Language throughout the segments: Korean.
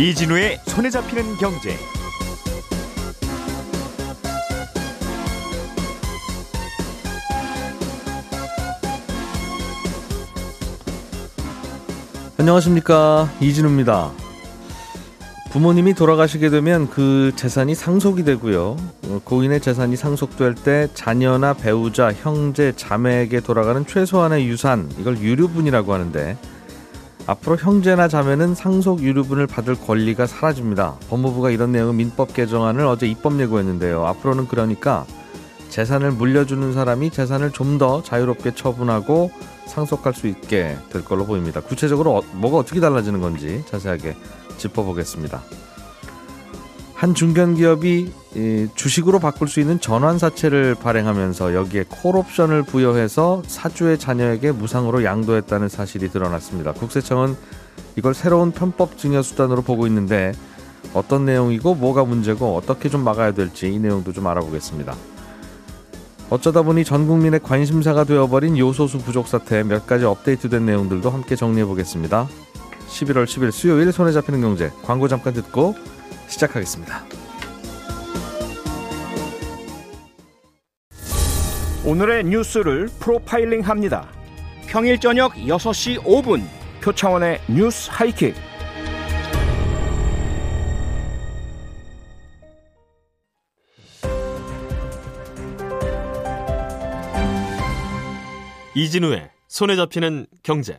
이진우의 손에 잡히는 경제. 안녕하십니까 이진우입니다. 부모님이 돌아가시게 되면 그 재산이 상속이 되고요. 어, 고인의 재산이 상속될 때 자녀나 배우자, 형제, 자매에게 돌아가는 최소한의 유산 이걸 유류분이라고 하는데 앞으로 형제나 자매는 상속 유류분을 받을 권리가 사라집니다. 법무부가 이런 내용의 민법 개정안을 어제 입법 예고했는데요. 앞으로는 그러니까 재산을 물려주는 사람이 재산을 좀 더 자유롭게 처분하고 상속할 수 있게 될 걸로 보입니다. 구체적으로 어, 뭐가 어떻게 달라지는 건지 자세하게 짚어보겠습니다. 한 중견 기업이 주식으로 바꿀 수 있는 전환사채를 발행하면서 여기에 콜옵션을 부여해서 사주의 자녀에게 무상으로 양도했다는 사실이 드러났습니다. 국세청은 이걸 새로운 편법 증여 수단으로 보고 있는데 어떤 내용이고 뭐가 문제고 어떻게 좀 막아야 될지 이 내용도 좀 알아보겠습니다. 어쩌다 보니 전 국민의 관심사가 되어버린 요소수 부족 사태 몇 가지 업데이트된 내용들도 함께 정리해 보겠습니다. 11월 10일 수요일 손에 잡히는 경제 광고 잠깐 듣고 시작하겠습니다. 오늘의 뉴스를 프로파일링 합니다. 평일 저녁 6시 5분 표창원의 뉴스 하이킥. 이진우의 손에 잡히는 경제.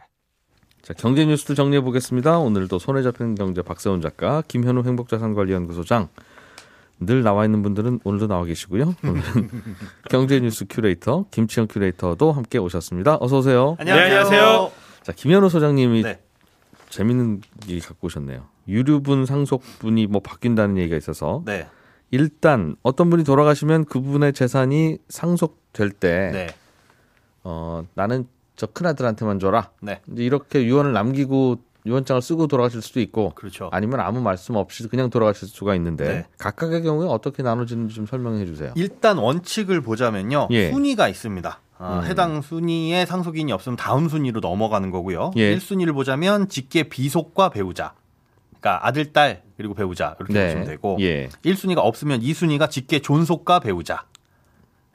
자, 경제 뉴스를 정리해 보겠습니다. 오늘도 손에 잡히는 경제 박세훈 작가, 김현우 행복자산관리연구소장 늘 나와 있는 분들은 오늘도 나와 계시고요. 오늘은 경제 뉴스 큐레이터 김치영 큐레이터도 함께 오셨습니다. 어서 오세요. 안녕하세요. 자, 김현우 소장님이 네. 재밌는 얘기 갖고 오셨네요. 유류분 상속분이 뭐 바뀐다는 얘기가 있어서 네. 일단 어떤 분이 돌아가시면 그분의 재산이 상속될 때 네. 어, 나는 저 큰아들한테만 줘라. 네. 이제 이렇게 유언을 남기고 유언장을 쓰고 돌아가실 수도 있고 그렇죠. 아니면 아무 말씀 없이 그냥 돌아가실 수가 있는데 네. 각각의 경우에 어떻게 나눠지는지 좀 설명해 주세요. 일단 원칙을 보자면요. 예. 순위가 있습니다. 아, 음. 해당 순위에 상속인이 없으면 다음 순위로 넘어가는 거고요. 예. 1순위를 보자면 직계 비속과 배우자. 그러니까 아들, 딸, 그리고 배우자. 이렇게 보시면 되고. 예. 1순위가 없으면 2순위가 직계 존속과 배우자.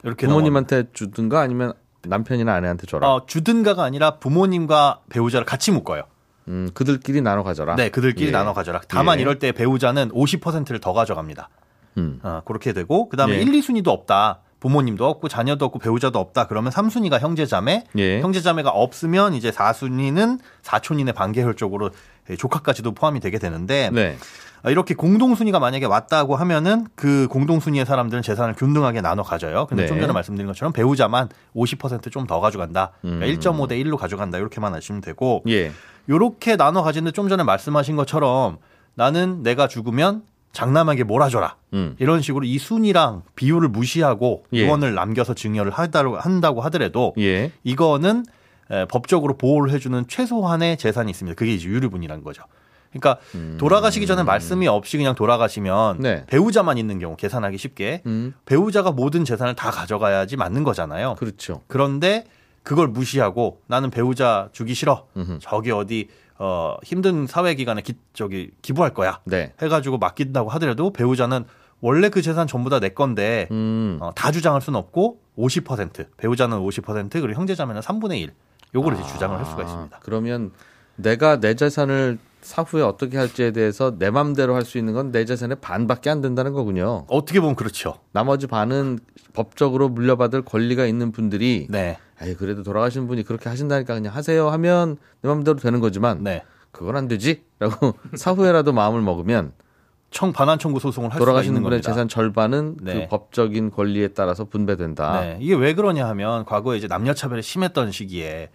이렇게 부모님한테 주든가 아니면 남편이나 아내한테 줘라. 어, 주든가가 아니라 부모님과 배우자를 같이 묶어요. 음, 그들끼리 나눠 가져라. 네, 그들끼리 예. 나눠 가져라. 다만 예. 이럴 때 배우자는 50%를 더 가져갑니다. 음. 어, 그렇게 되고 그다음에 예. 1, 2순위도 없다. 부모님도 없고 자녀도 없고 배우자도 없다. 그러면 3순위가 형제자매. 예. 형제자매가 없으면 이제 4순위는 사촌이네 반계혈 쪽으로 조카까지도 포함이 되게 되는데 네. 아, 이렇게 공동순위가 만약에 왔다고 하면은 그 공동순위의 사람들은 재산을 균등하게 나눠 가져요. 근데 네. 좀 전에 말씀드린 것처럼 배우자만 50%좀 더 가져간다. 음. 그러니까 1.5 대 1로 가져간다. 이렇게만 아시면 되고 예. 요렇게 나눠 가지는데 좀 전에 말씀하신 것처럼 나는 내가 죽으면 장남에게 몰아줘라. 음. 이런 식으로 이 순위랑 비율을 무시하고 예. 유언을 남겨서 증여를 하다고 한다고 하더라도 예. 이거는 에, 법적으로 보호를 해주는 최소한의 재산이 있습니다. 그게 이제 유류분이라는 거죠. 그러니까 돌아가시기 전에 말씀이 없이 그냥 돌아가시면 음. 네. 배우자만 있는 경우 계산하기 쉽게 음. 배우자가 모든 재산을 다 가져가야지 맞는 거잖아요. 그렇죠. 그런데 그걸 무시하고 나는 배우자 주기 싫어. 음흠. 저기 어디 어 힘든 사회 기관에 기, 저기 기부할 거야. 네. 해가지고 맡긴다고 하더라도 배우자는 원래 그 재산 전부 다 내 건데 음. 어, 다 주장할 수는 없고 50% 배우자는 50% 그리고 형제자매는 3분의 1 요거를 이제 주장을 할 수가 아, 있습니다. 그러면 내가 내 재산을 사후에 어떻게 할지에 대해서 내 맘대로 할 수 있는 건 내 재산의 반밖에 안 된다는 거군요. 어떻게 보면 그렇죠. 나머지 반은 법적으로 물려받을 권리가 있는 분들이 네, 에이 그래도 돌아가신 분이 그렇게 하신다니까 그냥 하세요 하면 내 맘대로 되는 거지만 네. 그건 안 되지라고 사후에라도 마음을 먹으면 청 반환 청구 소송을 할 수가 돌아가시는 있는 분의 겁니다. 재산 절반은 네. 그 법적인 권리에 따라서 분배된다. 네, 이게 왜 그러냐 하면 과거에 이제 남녀 차별이 심했던 시기에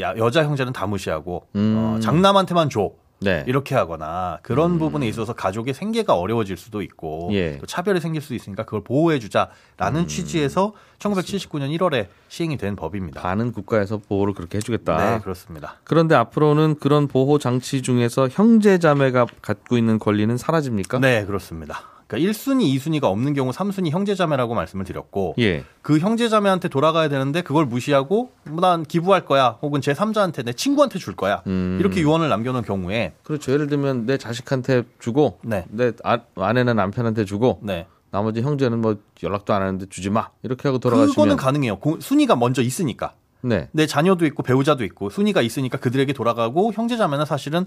야- 여자 형제는 다 무시하고 음. 어, 장남한테만 줘. 네. 이렇게 하거나 그런 부분에 있어서 가족의 생계가 어려워질 수도 있고 예. 음. 또 차별이 생길 수도 있으니까 그걸 보호해 주자라는 취지에서 1979년 1월에 시행이 된 법입니다. 반은 국가에서 보호를 그렇게 해주겠다. 네, 그렇습니다. 그런데 앞으로는 그런 보호 장치 중에서 형제 자매가 갖고 있는 권리는 사라집니까? 네, 그렇습니다. 그러니까 1순위, 2순위가 없는 경우 3순위 형제자매라고 말씀을 드렸고 예. 그 형제자매한테 돌아가야 되는데 그걸 무시하고 뭐난 기부할 거야 혹은 제 3자한테 내 친구한테 줄 거야 음. 이렇게 유언을 남겨놓은 경우에 그렇죠. 예를 들면 내 자식한테 주고 네. 내 아, 아내나 남편한테 주고 네 나머지 형제는 뭐 연락도 안 하는데 주지 마. 이렇게 하고 돌아가시면 그거는 가능해요. 고- 순위가 먼저 있으니까 네. 내 자녀도 있고 배우자도 있고 순위가 있으니까 그들에게 돌아가고 형제자매는 사실은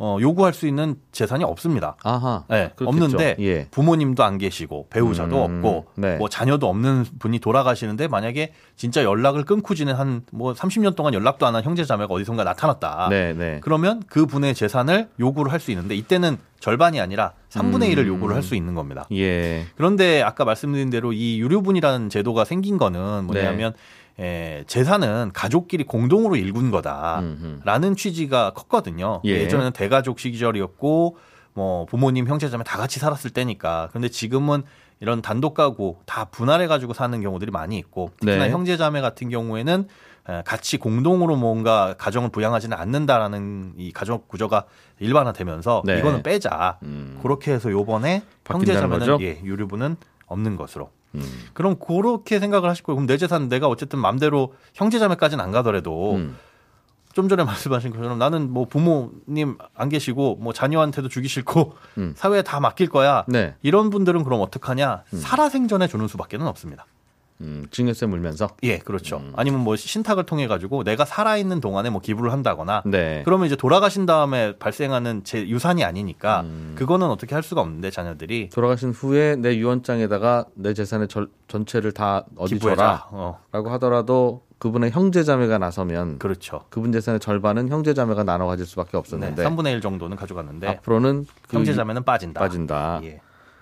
어, 요구할 수 있는 재산이 없습니다. 아하. 네. 없는데 예. 부모님도 안 계시고 배우자도 음, 없고 네. 뭐 자녀도 없는 분이 돌아가시는데 만약에 진짜 연락을 끊고 지낸 한 뭐 30년 동안 연락도 안 한 형제 자매가 어디선가 나타났다. 네, 네. 그러면 그 분의 재산을 요구를 할 수 있는데 이때는 절반이 아니라 3분의 1을 음. 요구를 할 수 있는 겁니다. 예. 그런데 아까 말씀드린 대로 이 유류분이라는 제도가 생긴 거는 뭐냐면 에, 재산은 가족끼리 공동으로 일군 거다라는. 취지가 컸거든요. 예. 예전에는 대가족 시절이었고 뭐 부모님 형제자매 다 같이 살았을 때니까. 근데 지금은 이런 단독 가구 다 분할해 가지고 사는 경우들이 많이 있고 특히나 네. 형제자매 같은 경우에는 에, 같이 공동으로 뭔가 가정을 부양하지는 않는다라는 이 가족 구조가 일반화되면서 네. 이거는 빼자. 음. 그렇게 해서 요번에 형제자매는? 예, 유류분은 없는 것으로. 음. 그럼 그렇게 생각을 하실 거예요. 그럼 내 재산 내가 어쨌든 맘대로 형제자매까지는 안 가더라도 음. 좀 전에 말씀하신 것처럼 나는 뭐 부모님 안 계시고 뭐 자녀한테도 주기 싫고 음. 사회에 다 맡길 거야. 네. 이런 분들은 그럼 어떡하냐? 살아생전에 주는 수밖에는 없습니다. 음, 증여세 물면서. 예, 그렇죠. 음. 아니면 뭐 신탁을 통해 가지고 내가 살아 있는 동안에 뭐 기부를 한다거나 네. 그러면 이제 돌아가신 다음에 발생하는 제 유산이 아니니까 음. 그거는 어떻게 할 수가 없는데 자녀들이 돌아가신 후에 내 유언장에다가 내 재산의 절, 전체를 다 어디 기부해라. 줘라. 어, 라고 하더라도 그분의 형제 자매가 나서면 그렇죠. 그분 재산의 절반은 형제 자매가 나눠 가질 수밖에 네, 없었는데 3분의 1 정도는 가져갔는데 앞으로는 그 형제 자매는 빠진다. 빠진다. 예.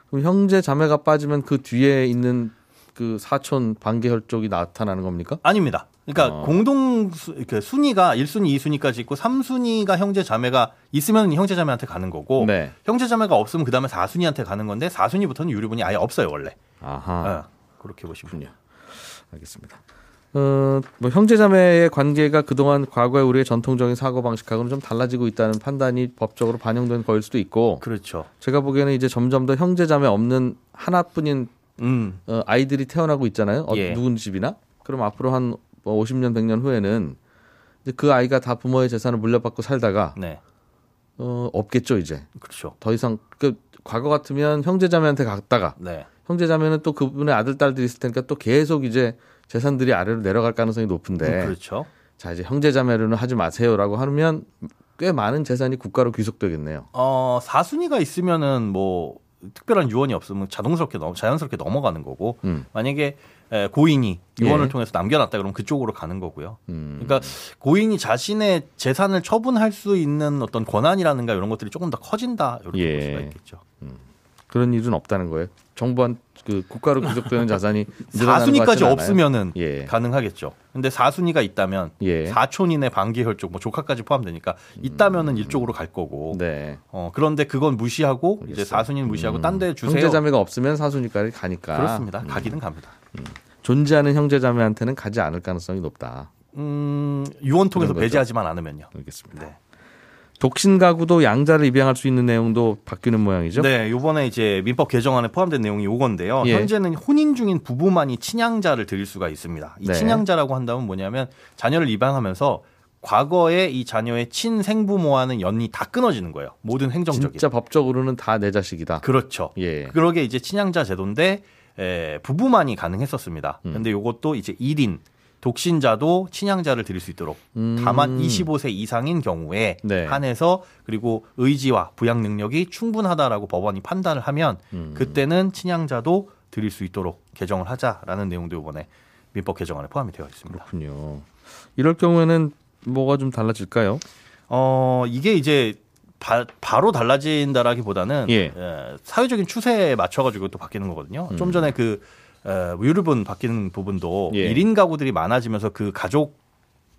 그럼 형제 자매가 빠지면 그 뒤에 있는 그 사촌 반계혈족이 나타나는 겁니까? 아닙니다. 그러니까 어. 공동 수, 그 순위가 1순위, 2순위까지 있고 3순위가 형제 자매가 있으면 형제 자매한테 가는 거고 네. 형제 자매가 없으면 그다음에 4순위한테 가는 건데 4순위부터는 유류분이 아예 없어요, 원래. 아하. 어, 그렇게 보시면 그렇군요. 알겠습니다. 어, 뭐 형제자매의 관계가 그동안 과거의 우리의 전통적인 사고 방식하고는 좀 달라지고 있다는 판단이 법적으로 반영된 거일 수도 있고 그렇죠. 제가 보기에는 이제 점점 더 형제자매 없는 하나뿐인 음. 어, 아이들이 태어나고 있잖아요. 어, 예. 누군 집이나. 그럼 앞으로 한뭐 50년, 100년 후에는 그 아이가 다 부모의 재산을 물려받고 살다가 네. 어, 없겠죠 이제. 그렇죠. 더 이상 그 과거 같으면 형제자매한테 갔다가 네. 형제자매는 또 그분의 아들 딸들이 있을 테니까 또 계속 이제 재산들이 아래로 내려갈 가능성이 높은데 그렇죠. 자 이제 형제자매로는 하지 마세요라고 하면 꽤 많은 재산이 국가로 귀속되겠네요. 어, 4순위가 있으면은 뭐 특별한 유언이 없으면 자동스럽게 넘, 자연스럽게 넘어가는 거고 음. 만약에 에, 고인이 유언을 예. 통해서 남겨놨다 그러면 그쪽으로 가는 거고요. 음. 그러니까 고인이 자신의 재산을 처분할 수 있는 어떤 권한이라든가 이런 것들이 조금 더 커진다 이렇게 예. 볼 수가 있겠죠. 그런 일은 없다는 거예요. 정부한 그 국가로 귀속되는 자산이 늘어나는 것 4순위까지 같지는 않아요. 없으면은 예. 가능하겠죠. 근데 4순위가 있다면 예. 사촌인의 반기혈족, 뭐 조카까지 포함되니까 있다면은 이쪽으로 갈 거고. 네. 어, 그런데 그건 무시하고 이제 알겠어요. 4순위는 무시하고 음. 딴데 주세요. 형제자매가 없으면 사순위까지 가니까 그렇습니다. 음. 가기는 갑니다. 존재하는 형제자매한테는 가지 않을 가능성이 높다. 음, 유언 통해서. 배제하지만 않으면요. 알겠습니다. 네. 독신 가구도 양자를 입양할 수 있는 내용도 바뀌는 모양이죠. 네, 요번에 이제 민법 개정안에 포함된 내용이 요건데요. 예. 현재는 혼인 중인 부부만이 친양자를 드릴 수가 있습니다. 이 네. 친양자라고 한다면 뭐냐면 자녀를 입양하면서 과거에 이 자녀의 친생부모와는 연이 다 끊어지는 거예요. 모든 행정적인. 진짜 법적으로는 다 내 자식이다. 그렇죠. 예. 그러게 이제 친양자 제도인데 에, 부부만이 가능했었습니다. 음. 근데 요것도 이제 1인 독신자도 친양자를 드릴 수 있도록 음. 다만 25세 이상인 경우에 네. 한해서 그리고 의지와 부양 능력이 충분하다라고 법원이 판단을 하면 음. 그때는 친양자도 드릴 수 있도록 개정을 하자라는 내용도 이번에 민법 개정안에 포함이 되어 있습니다. 그렇군요. 이럴 경우에는 뭐가 좀 달라질까요? 어 이게 이제 바, 로 달라진다라기보다는 예. 에, 사회적인 추세에 맞춰가지고 또 바뀌는 거거든요. 음. 좀 전에 그 에, 유류분 바뀌는 부분도 예. 일 1인 가구들이 많아지면서 그 가족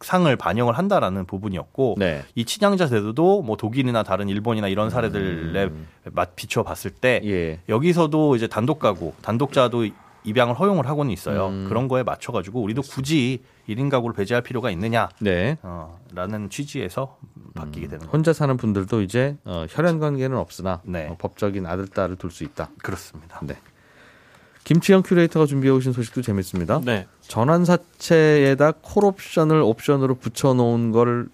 상을 반영을 한다라는 부분이었고 네. 이 친양자 제도도 뭐 독일이나 다른 일본이나 이런 사례들에 맛 비춰 봤을 때 음. 예. 여기서도 이제 단독 가구, 단독자도 입양을 허용을 하고는 있어요. 음. 그런 거에 맞춰 가지고 우리도 굳이 1인 가구를 배제할 필요가 있느냐? 네. 어, 라는 취지에서 바뀌게 되는 거죠. 혼자 사는 분들도 이제 어, 혈연 관계는 없으나 네. 어, 법적인 아들 딸을 둘 수 있다. 그렇습니다. 네. 김치영 큐레이터가 준비해 오신 소식도 재밌습니다. 네. 전환사채에다 콜옵션을 옵션으로 붙여놓은 걸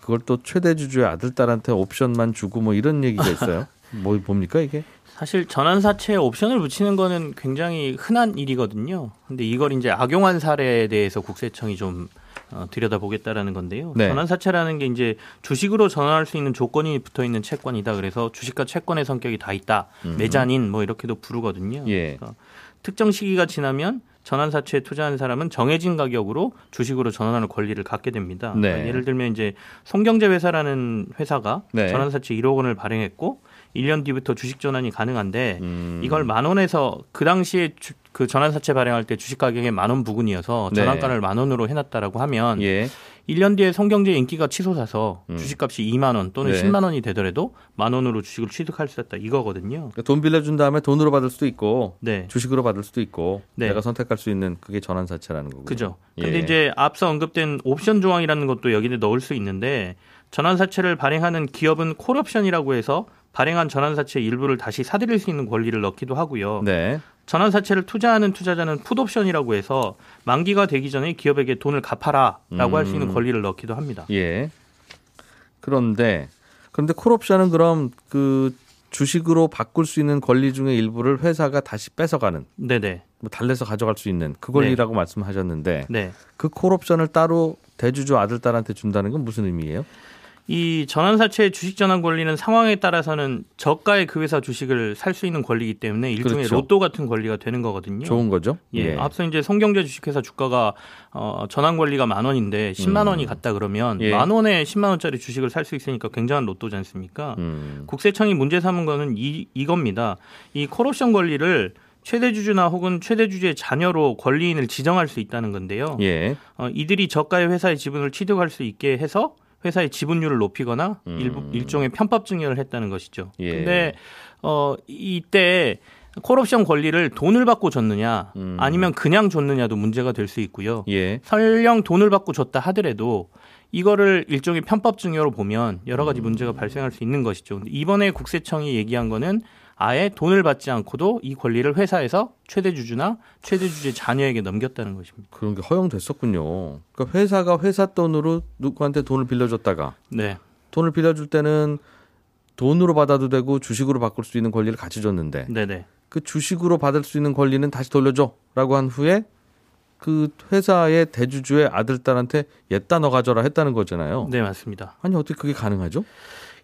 그걸 또 최대 주주의 아들 딸한테 옵션만 주고 뭐 이런 얘기가 있어요. 뭐 뭡니까 이게? 사실 전환사채에 옵션을 붙이는 거는 굉장히 흔한 일이거든요. 근데 이걸 이제 악용한 사례에 대해서 국세청이 좀 어, 들여다보겠다라는 건데요. 네. 전환사채라는 게 이제 주식으로 전환할 수 있는 조건이 붙어 있는 채권이다. 그래서 주식과 채권의 성격이 다 있다. 매자닌 뭐 이렇게도 부르거든요. 예. 그래서 특정 시기가 지나면 전환 사채에 투자한 사람은 정해진 가격으로 주식으로 전환하는 권리를 갖게 됩니다. 네. 그러니까 예를 들면 이제 송경제 회사라는 회사가 네. 전환 사채 1억 원을 발행했고 1년 뒤부터 주식 전환이 가능한데 음. 이걸 만 원에서 그 당시에 주, 그 전환 사채 발행할 때 주식 가격이 만원 부근이어서 네. 전환가를 만 원으로 해놨다라고 하면 예. 1년 뒤에 성경제 인기가 치솟아서 음. 주식값이 2만 원 또는 네. 10만 원이 되더라도 만 원으로 주식을 취득할 수 있다 이거거든요. 그러니까 돈 빌려준 다음에 돈으로 받을 수도 있고 네. 주식으로 받을 수도 있고 네. 내가 선택할 수 있는 그게 전환사채라는 거고. 그죠. 예. 근데 이제 앞서 언급된 옵션 조항이라는 것도 여기에 넣을 수 있는데 전환사채를 발행하는 기업은 콜옵션이라고 해서 발행한 전환사채 일부를 다시 사들일 수 있는 권리를 넣기도 하고요. 네. 전환사채를 투자하는 투자자는 풋옵션이라고 해서 만기가 되기 전에 기업에게 돈을 갚아라라고 할수 있는 음. 권리를 넣기도 합니다. 예. 그런데 그런데 콜옵션은 그럼 그 주식으로 바꿀 수 있는 권리 중에 일부를 회사가 다시 뺏어가는 네네. 뭐 달래서 가져갈 수 있는 그 권리라고 말씀하셨는데 네. 그 콜옵션을 따로 대주주 아들 딸한테 준다는 건 무슨 의미예요? 이 전환사채의 주식 전환 권리는 상황에 따라서는 저가의 그 회사 주식을 살 수 있는 권리이기 때문에 일종의 그렇죠. 로또 같은 권리가 되는 거거든요. 좋은 거죠? 예. 앞서 이제 성경제 주식회사 주가가 어, 전환 권리가 만 원인데 10만 원이 갔다 그러면 예. 만 원에 10만 원짜리 주식을 살 수 있으니까 굉장한 로또지 않습니까? 음. 국세청이 문제 삼은 거는 이, 이겁니다. 이 콜옵션 권리를 최대 주주나 혹은 최대 주주의 자녀로 권리인을 지정할 수 있다는 건데요. 예. 어, 이들이 저가의 회사의 지분을 취득할 수 있게 해서 회사의 지분율을 높이거나 음. 일부, 일종의 편법 증여를 했다는 것이죠. 예. 근데 어 이때 콜옵션 권리를 돈을 받고 줬느냐 음. 아니면 그냥 줬느냐도 문제가 될 수 있고요. 예. 설령 돈을 받고 줬다 하더라도 이거를 일종의 편법 증여로 보면 여러 가지 문제가 발생할 수 있는 것이죠. 근데 이번에 국세청이 얘기한 거는 아예 돈을 받지 않고도 이 권리를 회사에서 최대 주주나 최대 주주의 자녀에게 넘겼다는 것입니다. 그런 게 허용됐었군요. 그러니까 회사가 회사 돈으로 누구한테 돈을 빌려줬다가 네. 돈을 빌려줄 때는 돈으로 받아도 되고 주식으로 바꿀 수 있는 권리를 같이 줬는데 네네. 그 주식으로 받을 수 있는 권리는 다시 돌려줘라고 한 후에 그 회사의 대주주의 아들 딸한테 옛다 너 가져라 했다는 거잖아요. 네, 맞습니다. 아니 어떻게 그게 가능하죠?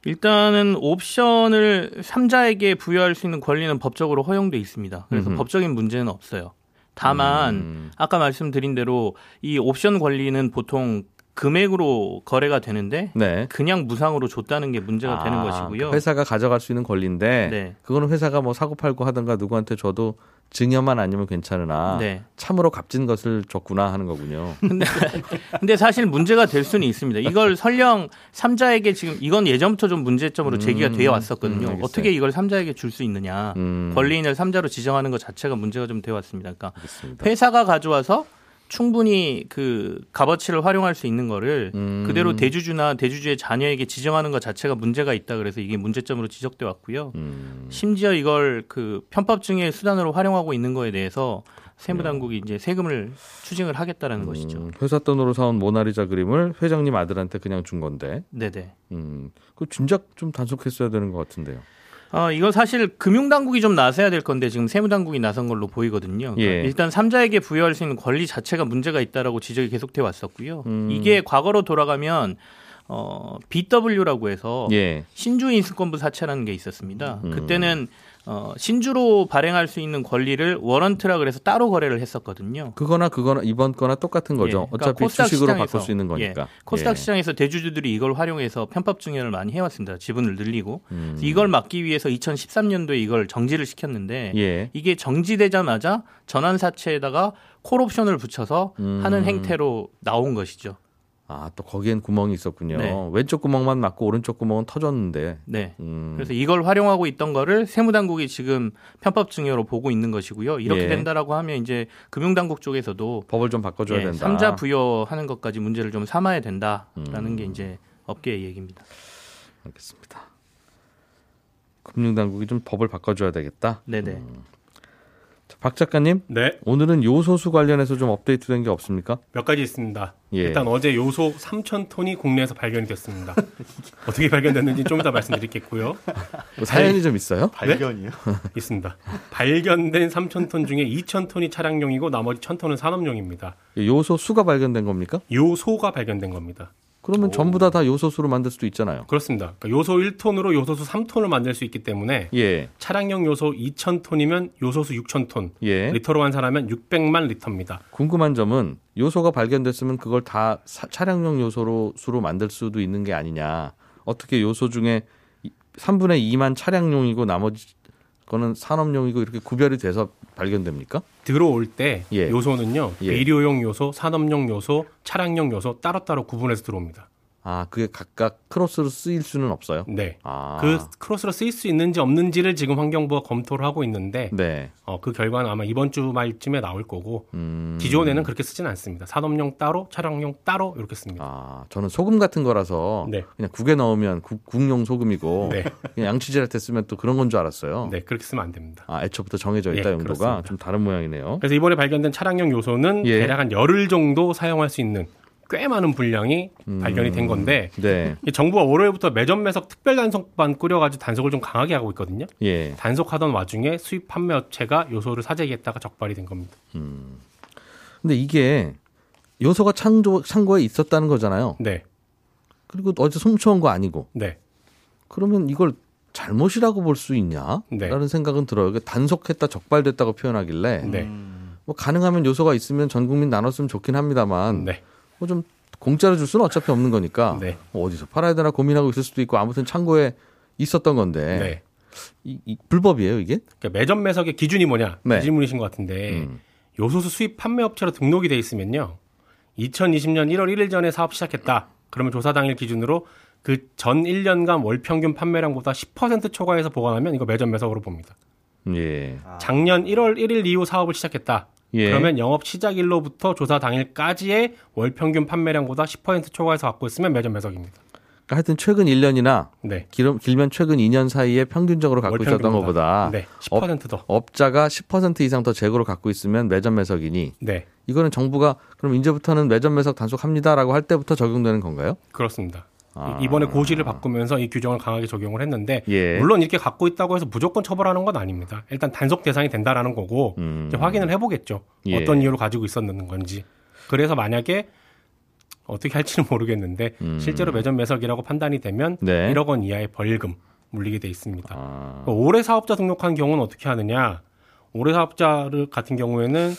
일단은 옵션을 삼자에게 부여할 수 있는 권리는 법적으로 허용돼 있습니다. 그래서 음흠. 법적인 문제는 없어요. 다만 음. 아까 말씀드린 대로 이 옵션 권리는 보통 금액으로 거래가 되는데 네. 그냥 무상으로 줬다는 게 문제가 되는 아, 것이고요. 회사가 가져갈 수 있는 권리인데 네. 그거는 회사가 뭐 사고 팔고 하든가 누구한테 줘도 증여만 아니면 괜찮으나 네. 참으로 값진 것을 줬구나 하는 거군요. 근데 사실 문제가 될 수는 있습니다. 이걸 설령 삼자에게 지금 이건 예전부터 좀 문제점으로 제기가 음, 되어 왔었거든요. 음. 어떻게 이걸 삼자에게 줄 수 있느냐. 음, 권리인을 삼자로 지정하는 것 자체가 문제가 좀 되어 왔습니다. 그러니까 알겠습니다. 회사가 가져와서 충분히 그 값어치를 활용할 수 있는 거를 음. 그대로 대주주나 대주주의 자녀에게 지정하는 것 자체가 문제가 있다 그래서 이게 문제점으로 지적돼 왔고요. 음, 심지어 이걸 그 편법 증의 수단으로 활용하고 있는 거에 대해서 세무당국이 이제 세금을 추징을 하겠다라는 것이죠. 음, 회사 돈으로 사온 모나리자 그림을 회장님 아들한테 그냥 준 건데, 네네. 음, 그 진작 좀 단속했어야 되는 것 같은데요. 어, 이거 사실 금융당국이 좀 나서야 될 건데 지금 세무당국이 나선 걸로 보이거든요. 그러니까 예. 일단 삼자에게 부여할 수 있는 권리 자체가 문제가 있다라고 지적이 계속돼 왔었고요. 음. 이게 과거로 돌아가면 어, BW라고 해서 예, 신주 인수권부 사채라는 게 있었습니다. 음. 그때는 어, 신주로 발행할 수 있는 권리를 워런트라 그래서 따로 거래를 했었거든요. 그거나 그거나 이번 거나 똑같은 거죠. 예, 그러니까 어차피 코스닥 주식으로 시장에서- 바꿀 수 있는 거니까. 예, 코스닥 예. 시장에서 대주주들이 이걸 활용해서 편법 증여를 많이 해왔습니다. 지분을 늘리고 음. 이걸 막기 위해서 2013년도에 이걸 정지를 시켰는데 예. 이게 정지되자마자 전환 사채에다가 콜옵션을 붙여서 음. 하는 행태로 나온 것이죠. 아, 또 거기엔 구멍이 있었군요. 네. 왼쪽 구멍만 맞고 오른쪽 구멍은 터졌는데. 네. 음. 그래서 이걸 활용하고 있던 거를 세무당국이 지금 편법 증여로 보고 있는 것이고요. 이렇게 예. 된다라고 하면 이제 금융당국 쪽에서도 법을 좀 바꿔줘야 예, 된다. 삼자 부여하는 것까지 문제를 좀 삼아야 된다라는 음. 게 이제 업계의 얘기입니다. 알겠습니다. 금융당국이 좀 법을 바꿔줘야 되겠다. 네네. 자, 박 작가님, 네, 오늘은 요소수 관련해서 좀 업데이트된 게 없습니까? 몇 가지 있습니다. 예. 일단 어제 요소 3천 톤이 국내에서 발견이 됐습니다. 어떻게 발견됐는지 좀 이따 말씀드리겠고요. 뭐 사연이 좀 있어요? 발견이요? 있습니다. 발견된 3천 톤 중에 2천 톤이 차량용이고 나머지 1천 톤은 산업용입니다. 요소 수가 발견된 겁니까? 요소가 발견된 겁니다. 그러면 전부 다 다 요소수로 만들 수도 있잖아요. 그렇습니다. 그러니까 요소 1톤으로 요소수 3톤을 만들 수 있기 때문에 예, 차량용 요소 2천 톤이면 요소수 6천 톤, 예. 리터로 환산하면 600만 리터입니다. 궁금한 점은 요소가 발견됐으면 그걸 다 사- 차량용 요소로 수로 만들 수도 있는 게 아니냐. 어떻게 요소 중에 3분의 2만 차량용이고 나머지 거는 산업용이고 이렇게 구별이 돼서 발견됩니까? 들어올 때 예. 요소는요 예. 의료용 요소, 산업용 요소, 차량용 요소 따로따로 구분해서 들어옵니다. 아, 그게 각각 크로스로 쓰일 수는 없어요. 네. 아, 그 크로스로 쓰일 수 있는지 없는지를 지금 환경부가 검토를 하고 있는데 네. 어, 그 결과는 아마 이번 주 말쯤에 나올 거고 음, 기존에는 그렇게 쓰진 않습니다. 산업용 따로, 차량용 따로 이렇게 씁니다. 아, 저는 소금 같은 거라서 네. 그냥 국에 넣으면 국, 국용 소금이고 네, 그냥 양치질할 때 쓰면 또 그런 건 줄 알았어요. 네 그렇게 쓰면 안 됩니다. 아, 애초부터 정해져 있다 예, 용도가 그렇습니다. 좀 다른 모양이네요. 그래서 이번에 발견된 차량용 요소는 예. 대략 한 열흘 정도 사용할 수 있는 꽤 많은 분량이 발견이 된 건데 네. 이 정부가 월요일부터 매점 매석 특별 단속반 꾸려가지고 단속을 좀 강하게 하고 있거든요. 예. 단속하던 와중에 수입 판매 업체가 요소를 사재기했다가 적발이 된 겁니다. 근데 이게 요소가 창조, 창고에 있었다는 거잖아요. 네, 그리고 어제 훔쳐온 거 아니고. 네, 그러면 이걸 잘못이라고 볼 수 있냐? 네. 라는 생각은 들어요. 단속했다, 적발됐다고 표현하길래. 네, 뭐 가능하면 요소가 있으면 전 국민 나눴으면 좋긴 합니다만. 네, 뭐 좀 공짜로 줄 수는 어차피 없는 거니까. 네. 뭐 어디서 팔아야 되나 고민하고 있을 수도 있고 아무튼 창고에 있었던 건데. 네. 이, 이 불법이에요, 이게? 그러니까 매점 매석의 기준이 뭐냐 네. 이 질문이신 것 같은데 음. 요소수 수입 판매 업체로 등록이 돼 있으면요 2020년 1월 1일 전에 사업 시작했다 그러면 조사 당일 기준으로 그 전 1년간 월 평균 판매량보다 10% 초과해서 보관하면 이거 매점 매석으로 봅니다 예. 작년 1월 1일 이후 사업을 시작했다 예. 그러면 영업 시작일로부터 조사 당일까지의 월 평균 판매량보다 10% 초과해서 갖고 있으면 매점 매석입니다 그러니까 하여튼 최근 1년이나 네 길, 길면 최근 2년 사이에 평균적으로 갖고 월 있었던. 것보다 네, 10%더 업 자가 10% 이상 더 재고를 갖고 있으면 매점 매석이니 네 이거는 정부가 그럼 이제부터는 매점 매석 단속합니다라고 할 때부터 적용되는 건가요? 그렇습니다. 아. 이번에 고시를 바꾸면서 이 규정을 강하게 적용을 했는데 예. 물론 이렇게 갖고 있다고 해서 무조건 처벌하는 건 아닙니다. 일단 단속 대상이 된다라는 거고 음. 이제 확인을 해보겠죠. 예. 어떤 이유로 가지고 있었는 건지. 그래서 만약에 어떻게 할지는 모르겠는데 실제로 매점 매석이라고 판단이 되면 음. 네. 1억 원 이하의 벌금 물리게 돼 있습니다. 아, 그 올해 사업자 등록한 경우는 어떻게 하느냐? 올해 사업자를 같은 경우에는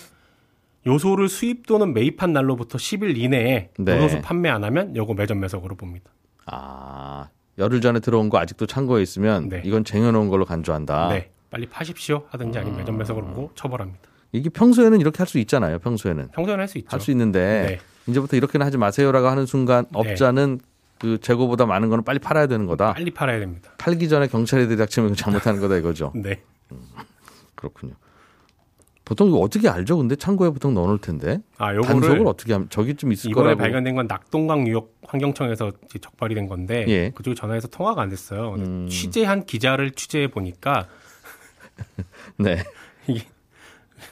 요소를 수입 또는 매입한 날로부터 10일 이내에 네. 요소수 판매 안 하면 요거 매점 매석으로 봅니다. 아, 열흘 전에 들어온 거 아직도 창고에 있으면 네. 이건 쟁여놓은 걸로 간주한다. 네, 빨리 파십시오 하든지 아니면 매점 매석으로 보고 처벌합니다. 이게 평소에는 이렇게 할 수 있잖아요. 평소에는 평소에는 할 수 있죠. 할 수 있는데 네. 이제부터 이렇게는 하지 마세요라고 하는 순간 네. 업자는 그 재고보다 많은 거는 빨리 팔아야 되는 거다. 빨리 팔아야 됩니다. 팔기 전에 경찰에 들이닥치면 잘못하는 거다 이거죠. 네. 그렇군요. 보통 이거 어떻게 알죠? 근데 창고에 보통 넣어놓을 텐데 아, 단속을 어떻게 하면 저기 좀 있을 이번에 거라고. 발견된 건 낙동강 유역 환경청에서 적발이 된 건데 예. 그쪽에 전화해서 통화가 안 됐어요. 음. 취재한 기자를 취재해 보니까 네.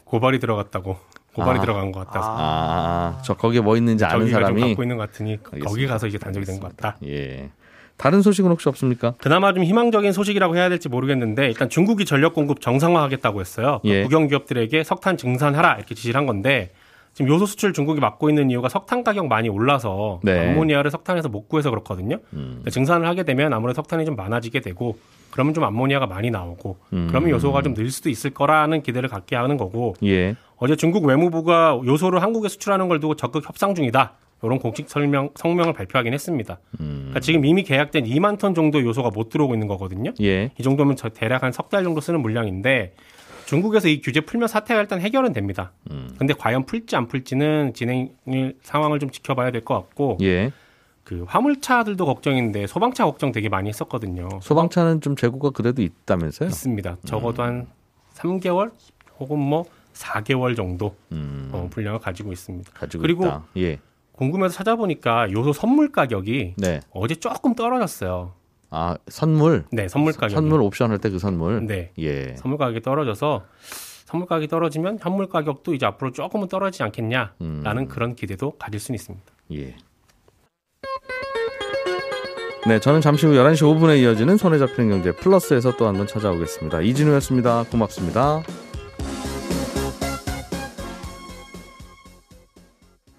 고발이 들어갔다고 고발이 아. 들어간 것 같아서 아, 저 거기에 뭐 있는지 아는 사람이 갖고 있는 것 같으니 거기 알겠습니다. 가서 이제 단속이 된 것 같다. 예. 다른 소식은 혹시 없습니까? 그나마 좀 희망적인 소식이라고 해야 될지 모르겠는데 일단 중국이 전력 공급 정상화하겠다고 했어요. 예. 국영 기업들에게 석탄 증산하라 이렇게 지시를 한 건데 지금 요소 수출 중국이 막고 있는 이유가 석탄 가격 많이 올라서 네. 암모니아를 석탄에서 못 구해서 그렇거든요. 음. 증산을 하게 되면 아무래도 석탄이 좀 많아지게 되고 그러면 좀 암모니아가 많이 나오고 음. 그러면 요소가 좀 늘 수도 있을 거라는 기대를 갖게 하는 거고 예. 어제 중국 외무부가 요소를 한국에 수출하는 걸 두고 적극 협상 중이다. 이런 공식 설명 성명을 발표하긴 했습니다. 음. 그러니까 지금 이미 계약된 2만 톤 정도 요소가 못 들어오고 있는 거거든요. 예. 이 정도면 저 대략 한 석 달 정도 쓰는 물량인데 중국에서 이 규제 풀면 사태가 일단 해결은 됩니다. 음. 근데 과연 풀지 안 풀지는 진행 상황을 좀 지켜봐야 될 것 같고 예. 그 화물차들도 걱정인데 소방차 걱정 되게 많이 했었거든요. 소방차는 좀 재고가 그래도 있다면서요? 있습니다. 적어도 한 3개월 혹은 뭐 4개월 정도 음, 어, 분량을 가지고 있습니다. 가지고 그리고 있다. 예. 궁금해서 찾아보니까 요소 선물 가격이 네. 어제 조금 떨어졌어요. 아, 선물. 네, 선물 가격. 선물 옵션 할 때 그 선물. 네. 예. 선물 가격이 떨어져서 선물 가격이 떨어지면 현물 가격도 이제 앞으로 조금은 떨어지지 않겠냐라는 음. 그런 기대도 가질 수는 있습니다. 예. 네, 저는 잠시 후 11시 5분에 이어지는 손에 잡히는 경제 플러스에서 또 한번 찾아오겠습니다. 이진우였습니다. 고맙습니다.